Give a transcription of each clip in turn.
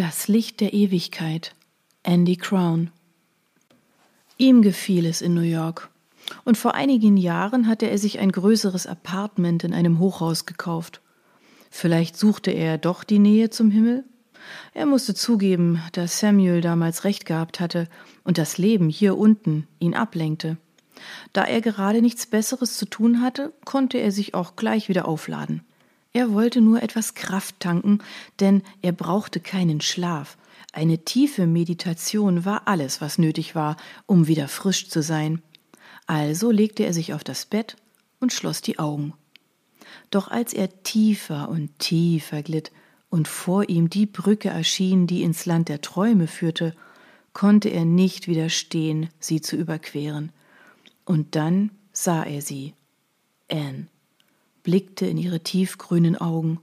Das Licht der Ewigkeit. Andy Crown. Ihm gefiel es in New York. Und vor einigen Jahren hatte er sich ein größeres Apartment in einem Hochhaus gekauft. Vielleicht suchte er doch die Nähe zum Himmel? Er musste zugeben, dass Samuel damals recht gehabt hatte und das Leben hier unten ihn ablenkte. Da er gerade nichts Besseres zu tun hatte, konnte er sich auch gleich wieder aufladen. Er wollte nur etwas Kraft tanken, denn er brauchte keinen Schlaf. Eine tiefe Meditation war alles, was nötig war, um wieder frisch zu sein. Also legte er sich auf das Bett und schloss die Augen. Doch als er tiefer und tiefer glitt und vor ihm die Brücke erschien, die ins Land der Träume führte, konnte er nicht widerstehen, sie zu überqueren. Und dann sah er sie, Anne blickte in ihre tiefgrünen Augen.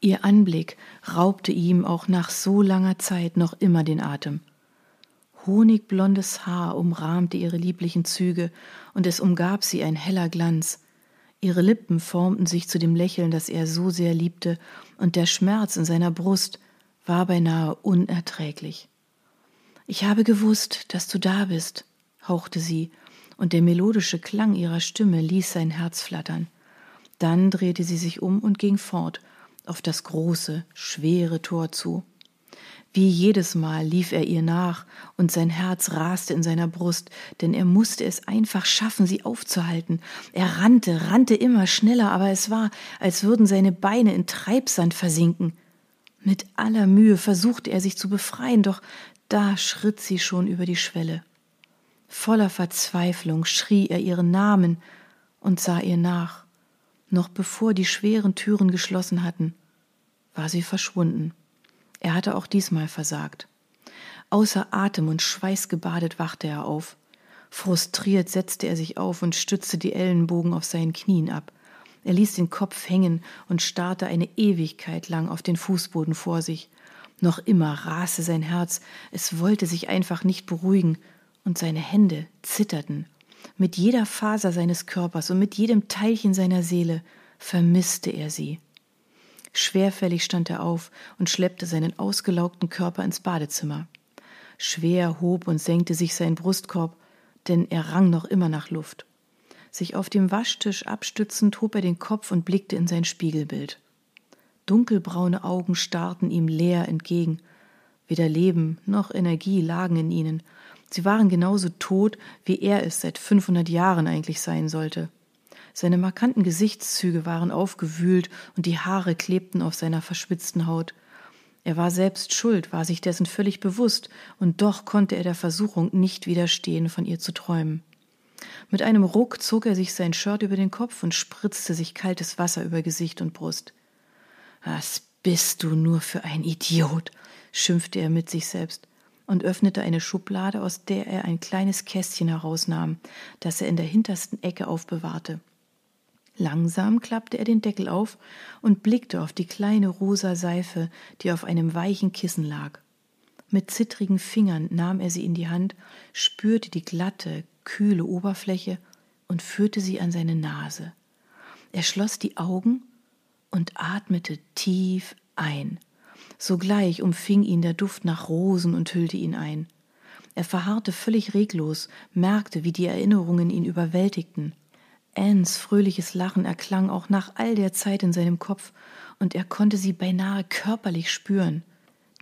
Ihr Anblick raubte ihm auch nach so langer Zeit noch immer den Atem. Honigblondes Haar umrahmte ihre lieblichen Züge, und es umgab sie ein heller Glanz. Ihre Lippen formten sich zu dem Lächeln, das er so sehr liebte, und der Schmerz in seiner Brust war beinahe unerträglich. Ich habe gewusst, dass du da bist, hauchte sie, und der melodische Klang ihrer Stimme ließ sein Herz flattern. Dann drehte sie sich um und ging fort auf das große, schwere Tor zu. Wie jedes Mal lief er ihr nach, und sein Herz raste in seiner Brust, denn er musste es einfach schaffen, sie aufzuhalten. Er rannte, rannte immer schneller, aber es war, als würden seine Beine in Treibsand versinken. Mit aller Mühe versuchte er sich zu befreien, doch da schritt sie schon über die Schwelle. Voller Verzweiflung schrie er ihren Namen und sah ihr nach. Noch bevor die schweren Türen geschlossen hatten, war sie verschwunden. Er hatte auch diesmal versagt. Außer Atem und schweißgebadet wachte er auf. Frustriert setzte er sich auf und stützte die Ellenbogen auf seinen Knien ab. Er ließ den Kopf hängen und starrte eine Ewigkeit lang auf den Fußboden vor sich. Noch immer raste sein Herz, es wollte sich einfach nicht beruhigen, und seine Hände zitterten mit jeder Faser seines Körpers und mit jedem Teilchen seiner Seele vermisste er sie. Schwerfällig stand er auf und schleppte seinen ausgelaugten Körper ins Badezimmer. Schwer hob und senkte sich sein Brustkorb, denn er rang noch immer nach Luft. Sich auf dem Waschtisch abstützend hob er den Kopf und blickte in sein Spiegelbild. Dunkelbraune Augen starrten ihm leer entgegen. Weder Leben noch Energie lagen in ihnen, Sie waren genauso tot, wie er es seit 500 Jahren eigentlich sein sollte. Seine markanten Gesichtszüge waren aufgewühlt und die Haare klebten auf seiner verschwitzten Haut. Er war selbst schuld, war sich dessen völlig bewusst, und doch konnte er der Versuchung nicht widerstehen, von ihr zu träumen. Mit einem Ruck zog er sich sein Shirt über den Kopf und spritzte sich kaltes Wasser über Gesicht und Brust. Was bist du nur für ein Idiot, schimpfte er mit sich selbst und öffnete eine Schublade, aus der er ein kleines Kästchen herausnahm, das er in der hintersten Ecke aufbewahrte. Langsam klappte er den Deckel auf und blickte auf die kleine rosa Seife, die auf einem weichen Kissen lag. Mit zittrigen Fingern nahm er sie in die Hand, spürte die glatte, kühle Oberfläche und führte sie an seine Nase. Er schloss die Augen und atmete tief ein. Sogleich umfing ihn der Duft nach Rosen und hüllte ihn ein. Er verharrte völlig reglos, merkte, wie die Erinnerungen ihn überwältigten. Anns fröhliches Lachen erklang auch nach all der Zeit in seinem Kopf, und er konnte sie beinahe körperlich spüren.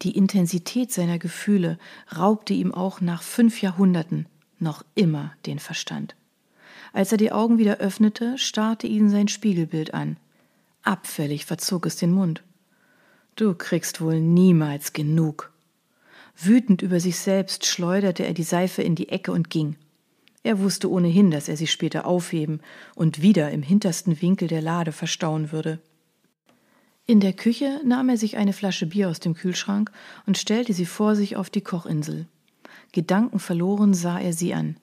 Die Intensität seiner Gefühle raubte ihm auch nach fünf Jahrhunderten noch immer den Verstand. Als er die Augen wieder öffnete, starrte ihn sein Spiegelbild an. Abfällig verzog es den Mund. Du kriegst wohl niemals genug. Wütend über sich selbst schleuderte er die Seife in die Ecke und ging. Er wusste ohnehin, dass er sie später aufheben und wieder im hintersten Winkel der Lade verstauen würde. In der Küche nahm er sich eine Flasche Bier aus dem Kühlschrank und stellte sie vor sich auf die Kochinsel. Gedankenverloren sah er sie an.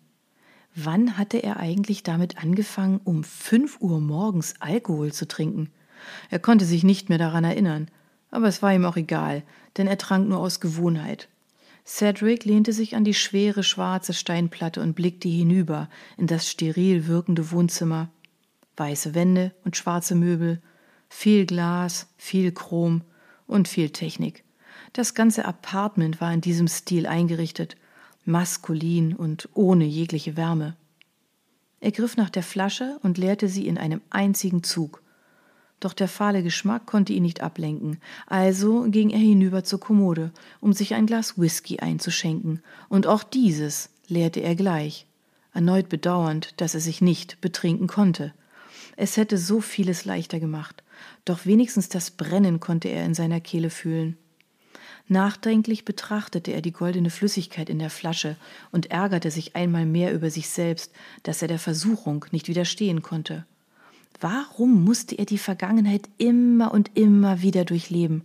Wann hatte er eigentlich damit angefangen, um fünf Uhr morgens Alkohol zu trinken? Er konnte sich nicht mehr daran erinnern. Aber es war ihm auch egal, denn er trank nur aus Gewohnheit. Cedric lehnte sich an die schwere schwarze Steinplatte und blickte hinüber in das steril wirkende Wohnzimmer. Weiße Wände und schwarze Möbel, viel Glas, viel Chrom und viel Technik. Das ganze Apartment war in diesem Stil eingerichtet, maskulin und ohne jegliche Wärme. Er griff nach der Flasche und leerte sie in einem einzigen Zug. Doch der fahle Geschmack konnte ihn nicht ablenken, also ging er hinüber zur Kommode, um sich ein Glas Whisky einzuschenken, und auch dieses leerte er gleich, erneut bedauernd, dass er sich nicht betrinken konnte. Es hätte so vieles leichter gemacht, doch wenigstens das Brennen konnte er in seiner Kehle fühlen. Nachdenklich betrachtete er die goldene Flüssigkeit in der Flasche und ärgerte sich einmal mehr über sich selbst, dass er der Versuchung nicht widerstehen konnte. Warum musste er die Vergangenheit immer und immer wieder durchleben?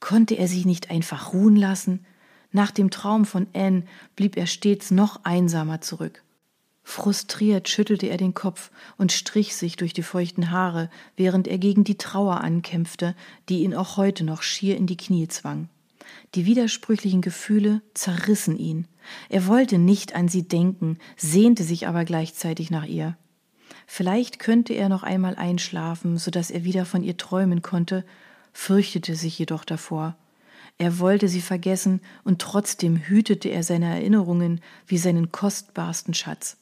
Konnte er sich nicht einfach ruhen lassen? Nach dem Traum von Anne blieb er stets noch einsamer zurück. Frustriert schüttelte er den Kopf und strich sich durch die feuchten Haare, während er gegen die Trauer ankämpfte, die ihn auch heute noch schier in die Knie zwang. Die widersprüchlichen Gefühle zerrissen ihn. Er wollte nicht an sie denken, sehnte sich aber gleichzeitig nach ihr. Vielleicht könnte er noch einmal einschlafen, so dass er wieder von ihr träumen konnte, fürchtete sich jedoch davor. Er wollte sie vergessen, und trotzdem hütete er seine Erinnerungen wie seinen kostbarsten Schatz.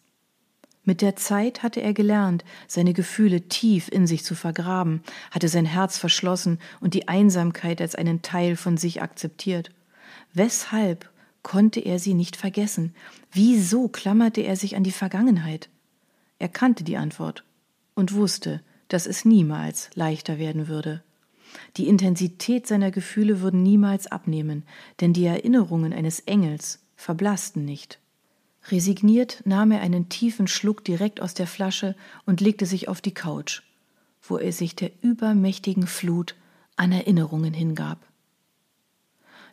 Mit der Zeit hatte er gelernt, seine Gefühle tief in sich zu vergraben, hatte sein Herz verschlossen und die Einsamkeit als einen Teil von sich akzeptiert. Weshalb konnte er sie nicht vergessen? Wieso klammerte er sich an die Vergangenheit? Er kannte die Antwort und wusste, dass es niemals leichter werden würde. Die Intensität seiner Gefühle würden niemals abnehmen, denn die Erinnerungen eines Engels verblassten nicht. Resigniert nahm er einen tiefen Schluck direkt aus der Flasche und legte sich auf die Couch, wo er sich der übermächtigen Flut an Erinnerungen hingab.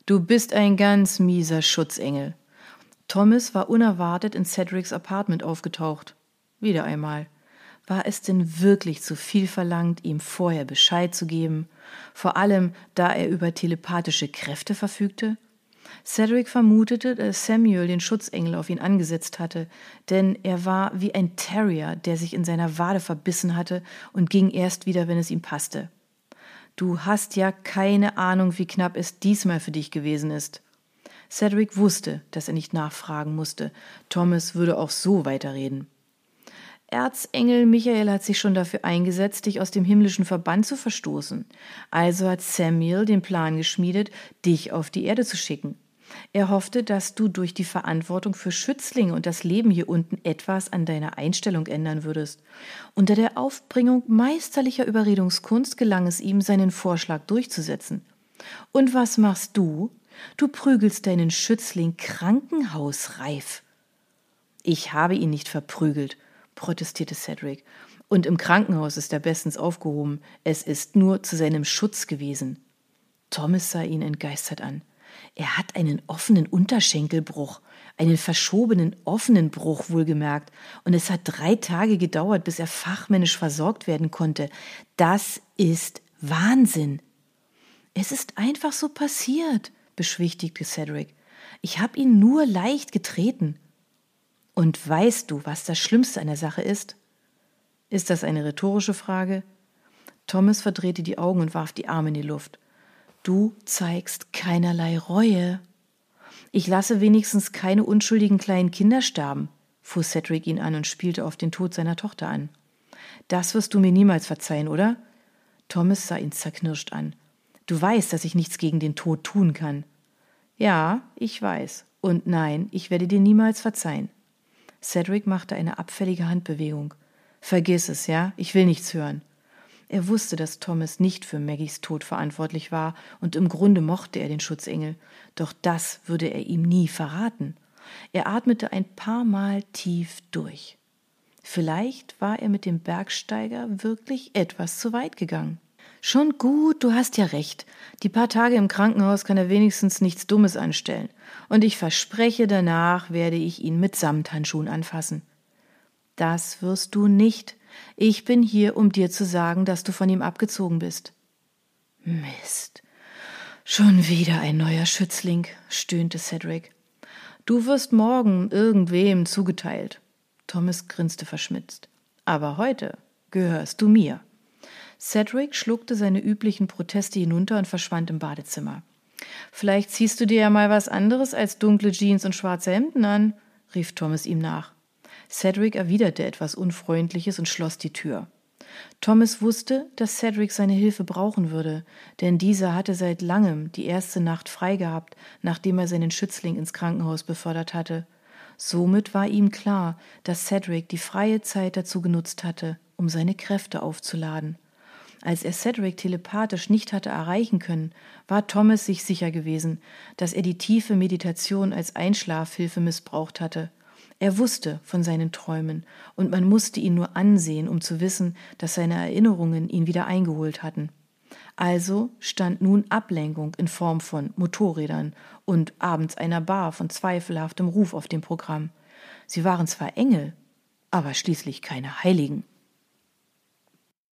Du bist ein ganz mieser Schutzengel. Thomas war unerwartet in Cedrics Apartment aufgetaucht. Wieder einmal. War es denn wirklich zu viel verlangt, ihm vorher Bescheid zu geben, vor allem da er über telepathische Kräfte verfügte? Cedric vermutete, dass Samuel den Schutzengel auf ihn angesetzt hatte, denn er war wie ein Terrier, der sich in seiner Wade verbissen hatte und ging erst wieder, wenn es ihm passte. Du hast ja keine Ahnung, wie knapp es diesmal für dich gewesen ist. Cedric wusste, dass er nicht nachfragen musste. Thomas würde auch so weiterreden. Erzengel Michael hat sich schon dafür eingesetzt, dich aus dem himmlischen Verband zu verstoßen. Also hat Samuel den Plan geschmiedet, dich auf die Erde zu schicken. Er hoffte, dass du durch die Verantwortung für Schützlinge und das Leben hier unten etwas an deiner Einstellung ändern würdest. Unter der Aufbringung meisterlicher Überredungskunst gelang es ihm, seinen Vorschlag durchzusetzen. Und was machst du? Du prügelst deinen Schützling krankenhausreif. Ich habe ihn nicht verprügelt, protestierte Cedric. Und im Krankenhaus ist er bestens aufgehoben. Es ist nur zu seinem Schutz gewesen. Thomas sah ihn entgeistert an. Er hat einen offenen Unterschenkelbruch, einen verschobenen offenen Bruch wohlgemerkt, und es hat drei Tage gedauert, bis er fachmännisch versorgt werden konnte. Das ist Wahnsinn. Es ist einfach so passiert, beschwichtigte Cedric. Ich habe ihn nur leicht getreten. Und weißt du, was das Schlimmste an der Sache ist? Ist das eine rhetorische Frage? Thomas verdrehte die Augen und warf die Arme in die Luft. Du zeigst keinerlei Reue. Ich lasse wenigstens keine unschuldigen kleinen Kinder sterben, fuhr Cedric ihn an und spielte auf den Tod seiner Tochter an. Das wirst du mir niemals verzeihen, oder? Thomas sah ihn zerknirscht an. Du weißt, dass ich nichts gegen den Tod tun kann. Ja, ich weiß. Und nein, ich werde dir niemals verzeihen. Cedric machte eine abfällige Handbewegung. Vergiss es, ja? Ich will nichts hören. Er wusste, dass Thomas nicht für Maggies Tod verantwortlich war, und im Grunde mochte er den Schutzengel, doch das würde er ihm nie verraten. Er atmete ein paar Mal tief durch. Vielleicht war er mit dem Bergsteiger wirklich etwas zu weit gegangen. Schon gut, du hast ja recht. Die paar Tage im Krankenhaus kann er wenigstens nichts Dummes anstellen. Und ich verspreche, danach werde ich ihn mit Samthandschuhen anfassen. Das wirst du nicht, ich bin hier, um dir zu sagen, dass du von ihm abgezogen bist. Mist. Schon wieder ein neuer Schützling, stöhnte Cedric. Du wirst morgen irgendwem zugeteilt. Thomas grinste verschmitzt. Aber heute gehörst du mir. Cedric schluckte seine üblichen Proteste hinunter und verschwand im Badezimmer. Vielleicht ziehst du dir ja mal was anderes als dunkle Jeans und schwarze Hemden an, rief Thomas ihm nach. Cedric erwiderte etwas Unfreundliches und schloss die Tür. Thomas wusste, dass Cedric seine Hilfe brauchen würde, denn dieser hatte seit langem die erste Nacht frei gehabt, nachdem er seinen Schützling ins Krankenhaus befördert hatte. Somit war ihm klar, dass Cedric die freie Zeit dazu genutzt hatte, um seine Kräfte aufzuladen. Als er Cedric telepathisch nicht hatte erreichen können, war Thomas sich sicher gewesen, dass er die tiefe Meditation als Einschlafhilfe missbraucht hatte. Er wusste von seinen Träumen, und man musste ihn nur ansehen, um zu wissen, dass seine Erinnerungen ihn wieder eingeholt hatten. Also stand nun Ablenkung in Form von Motorrädern und abends einer Bar von zweifelhaftem Ruf auf dem Programm. Sie waren zwar Engel, aber schließlich keine Heiligen.